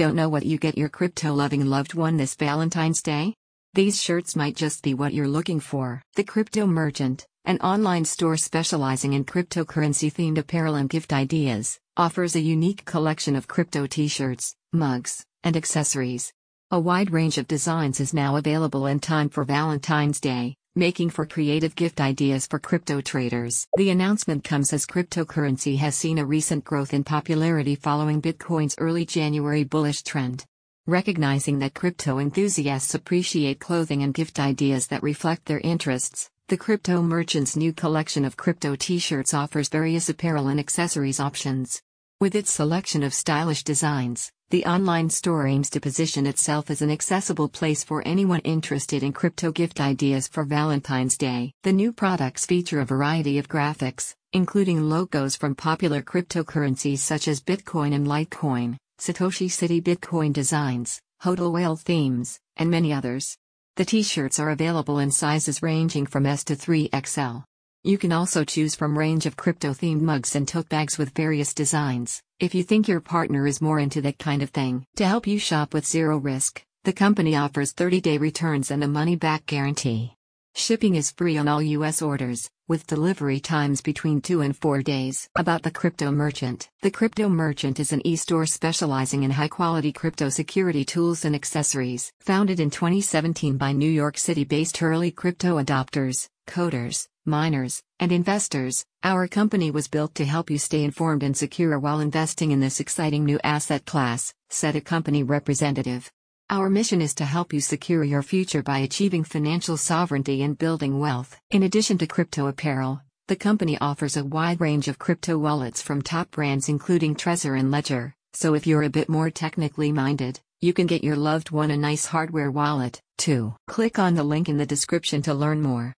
Don't know what you get your crypto loving loved one this Valentine's Day? These shirts might just be what you're looking for. The Crypto Merchant, an online store specializing in cryptocurrency themed apparel and gift ideas, offers a unique collection of crypto t shirts, mugs, and accessories. A wide range of designs is now available in time for Valentine's Day, making for creative gift ideas for crypto traders. The announcement comes as cryptocurrency has seen a recent growth in popularity following Bitcoin's early January bullish trend. Recognizing that crypto enthusiasts appreciate clothing and gift ideas that reflect their interests, the Crypto Merchant's new collection of crypto t shirts offers various apparel and accessories options. With its selection of stylish designs, the online store aims to position itself as an accessible place for anyone interested in crypto gift ideas for Valentine's Day. The new products feature a variety of graphics, including logos from popular cryptocurrencies such as Bitcoin and Litecoin, Satoshi City Bitcoin designs, Hodl whale themes, and many others. The t shirts are available in sizes ranging from S to 3XL. You can also choose from range of crypto-themed mugs and tote bags with various designs, if you think your partner is more into that kind of thing. To help you shop with zero risk, the company offers 30-day returns and a money-back guarantee. Shipping is free on all US orders, with delivery times between 2 and 4 days. About the Crypto Merchant The Crypto Merchant is an e store specializing in high quality crypto security tools and accessories. Founded in 2017 by New York City based early crypto adopters, coders, miners, and investors, our company was built to help you stay informed and secure while investing in this exciting new asset class, said a company representative. Our mission is to help you secure your future by achieving financial sovereignty and building wealth. In addition to crypto apparel, the company offers a wide range of crypto wallets from top brands including Trezor and Ledger, so if you're a bit more technically minded, you can get your loved one a nice hardware wallet, too. Click on the link in the description to learn more.